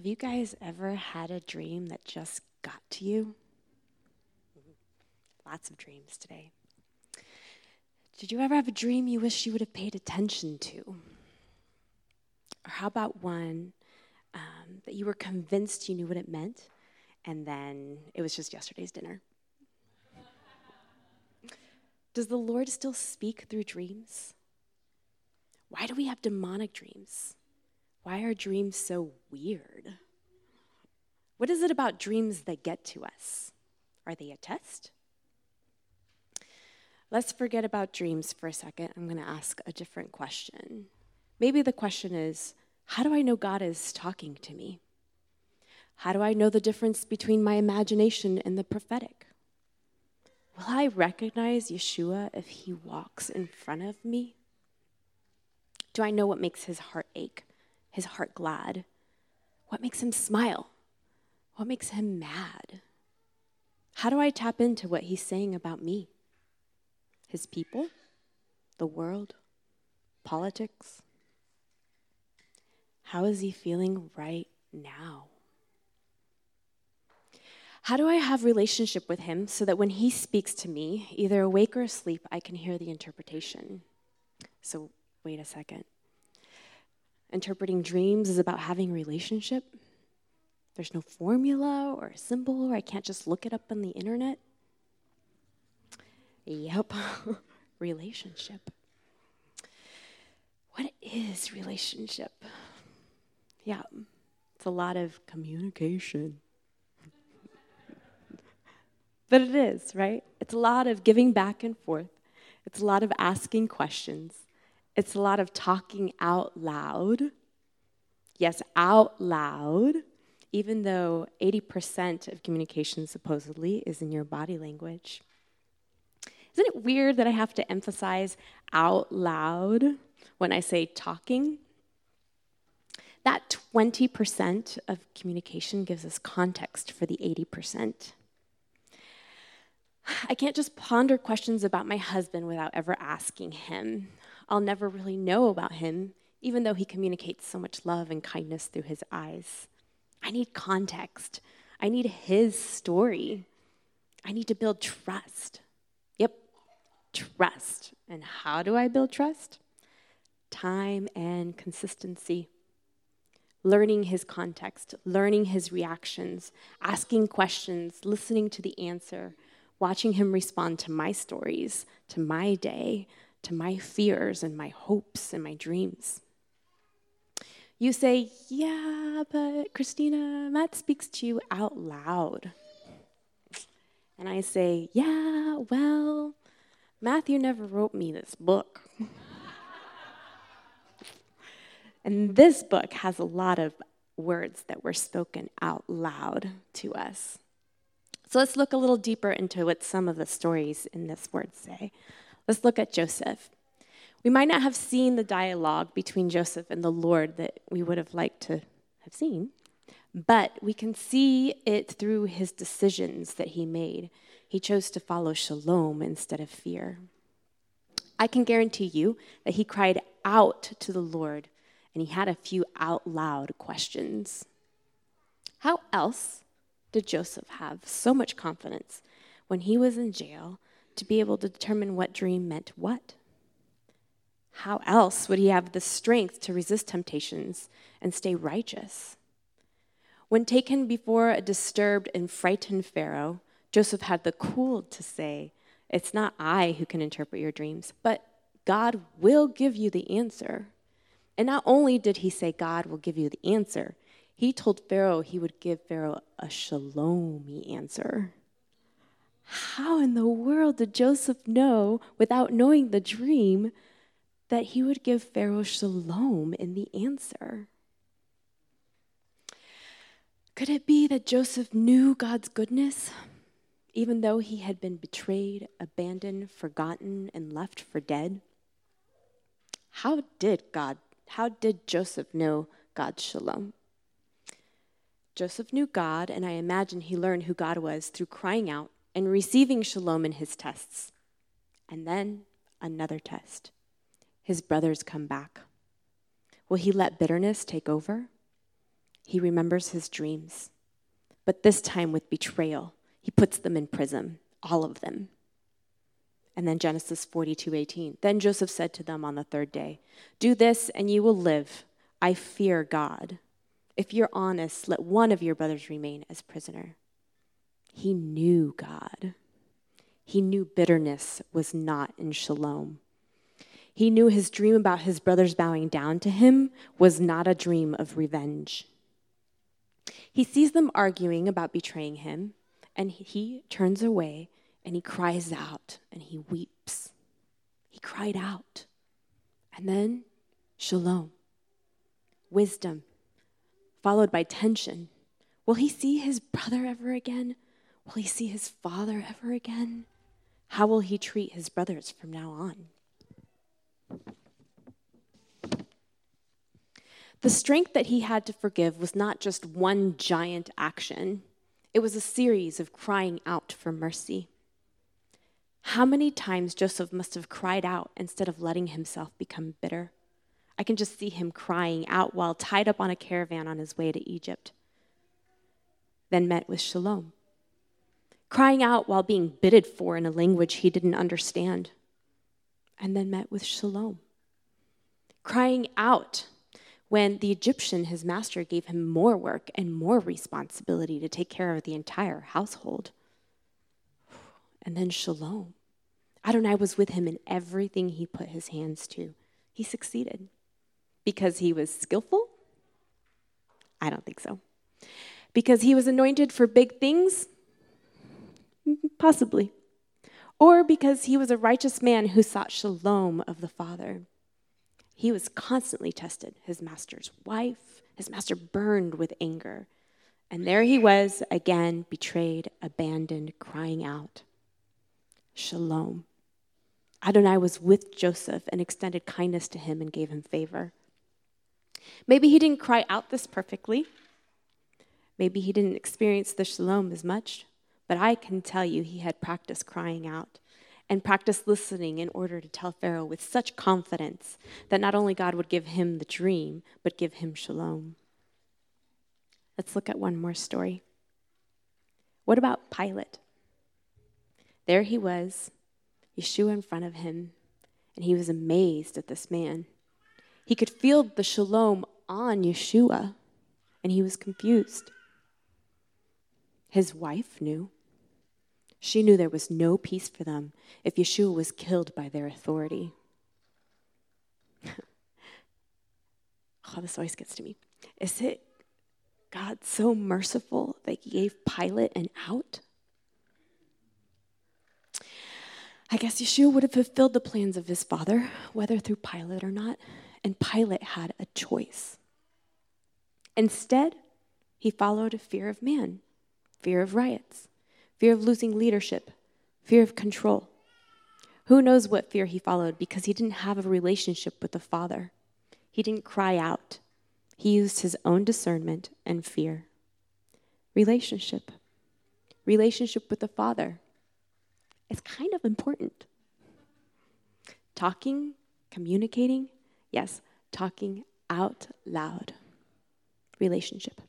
Have you guys ever had a dream that just got to you? Lots of dreams today. Did you ever have a dream you wish you would have paid attention to? Or how about one um, that you were convinced you knew what it meant, and then it was just yesterday's dinner? Does the Lord still speak through dreams? Why do we have demonic dreams? Why are dreams so weird? What is it about dreams that get to us? Are they a test? Let's forget about dreams for a second. I'm going to ask a different question. Maybe the question is how do I know God is talking to me? How do I know the difference between my imagination and the prophetic? Will I recognize Yeshua if he walks in front of me? Do I know what makes his heart ache? His heart glad? What makes him smile? What makes him mad? How do I tap into what he's saying about me? His people? The world? Politics? How is he feeling right now? How do I have relationship with him so that when he speaks to me, either awake or asleep, I can hear the interpretation? So, wait a second. Interpreting dreams is about having relationship. There's no formula or a symbol, or I can't just look it up on the internet. Yep, relationship. What is relationship? Yeah, it's a lot of communication. but it is, right? It's a lot of giving back and forth, it's a lot of asking questions, it's a lot of talking out loud. Yes, out loud, even though 80% of communication supposedly is in your body language. Isn't it weird that I have to emphasize out loud when I say talking? That 20% of communication gives us context for the 80%. I can't just ponder questions about my husband without ever asking him. I'll never really know about him, even though he communicates so much love and kindness through his eyes. I need context. I need his story. I need to build trust. Yep, trust. And how do I build trust? Time and consistency. Learning his context, learning his reactions, asking questions, listening to the answer, watching him respond to my stories, to my day, to my fears and my hopes and my dreams. You say, Yeah, but Cristina, Matt speaks to you out loud. And I say, Yeah, well, Matthew never wrote me this book. and this book has a lot of words that were spoken out loud to us. So let's look a little deeper into what some of the stories in this word say. Let's look at Joseph. We might not have seen the dialogue between Joseph and the Lord that we would have liked to have seen, but we can see it through his decisions that he made. He chose to follow shalom instead of fear. I can guarantee you that he cried out to the Lord and he had a few out loud questions. How else did Joseph have so much confidence when he was in jail to be able to determine what dream meant what. How else would he have the strength to resist temptations and stay righteous? When taken before a disturbed and frightened Pharaoh, Joseph had the cool to say, It's not I who can interpret your dreams, but God will give you the answer. And not only did he say God will give you the answer, he told Pharaoh he would give Pharaoh a shalomy answer. How in the world did Joseph know, without knowing the dream, that he would give Pharaoh shalom in the answer? Could it be that Joseph knew God's goodness, even though he had been betrayed, abandoned, forgotten, and left for dead? How did God, how did Joseph know God's shalom? Joseph knew God, and I imagine he learned who God was through crying out and receiving shalom in his tests. And then another test. His brothers come back. Will he let bitterness take over? he remembers his dreams, but this time with betrayal. He puts them in prison, all of them. And then Genesis 42 18. Then Joseph said to them on the third day, Do this and you will live. I fear God. If you're honest, let one of your brothers remain as prisoner. He knew God. He knew bitterness was not in shalom. He knew his dream about his brothers bowing down to him was not a dream of revenge. He sees them arguing about betraying him, and he turns away and he cries out and he weeps. He cried out. And then shalom, wisdom, followed by tension. Will he see his brother ever again? Will he see his father ever again? How will he treat his brothers from now on? The strength that he had to forgive was not just one giant action, it was a series of crying out for mercy. How many times Joseph must have cried out instead of letting himself become bitter? I can just see him crying out while tied up on a caravan on his way to Egypt. Then met with Shalom. Crying out while being bidded for in a language he didn't understand. And then met with Shalom. Crying out when the Egyptian, his master, gave him more work and more responsibility to take care of the entire household. And then Shalom. Adonai was with him in everything he put his hands to. He succeeded. Because he was skillful? I don't think so. Because he was anointed for big things? Possibly. Or because he was a righteous man who sought shalom of the Father. He was constantly tested. His master's wife, his master burned with anger. And there he was, again, betrayed, abandoned, crying out, Shalom. Adonai was with Joseph and extended kindness to him and gave him favor. Maybe he didn't cry out this perfectly. Maybe he didn't experience the shalom as much, but I can tell you he had practiced crying out and practiced listening in order to tell Pharaoh with such confidence that not only God would give him the dream, but give him shalom. Let's look at one more story. What about Pilate? There he was, Yeshua in front of him, and he was amazed at this man. He could feel the shalom on Yeshua, and he was confused. His wife knew. She knew there was no peace for them if Yeshua was killed by their authority. oh, this always gets to me. Is it God so merciful that he gave Pilate an out? I guess Yeshua would have fulfilled the plans of his father, whether through Pilate or not, and Pilate had a choice. Instead, he followed a fear of man, fear of riots, fear of losing leadership, fear of control. Who knows what fear he followed because he didn't have a relationship with the Father. He didn't cry out. He used his own discernment and fear. Relationship. Relationship with the Father. It's kind of important. Talking, communicating, yes, talking out loud. Relationship.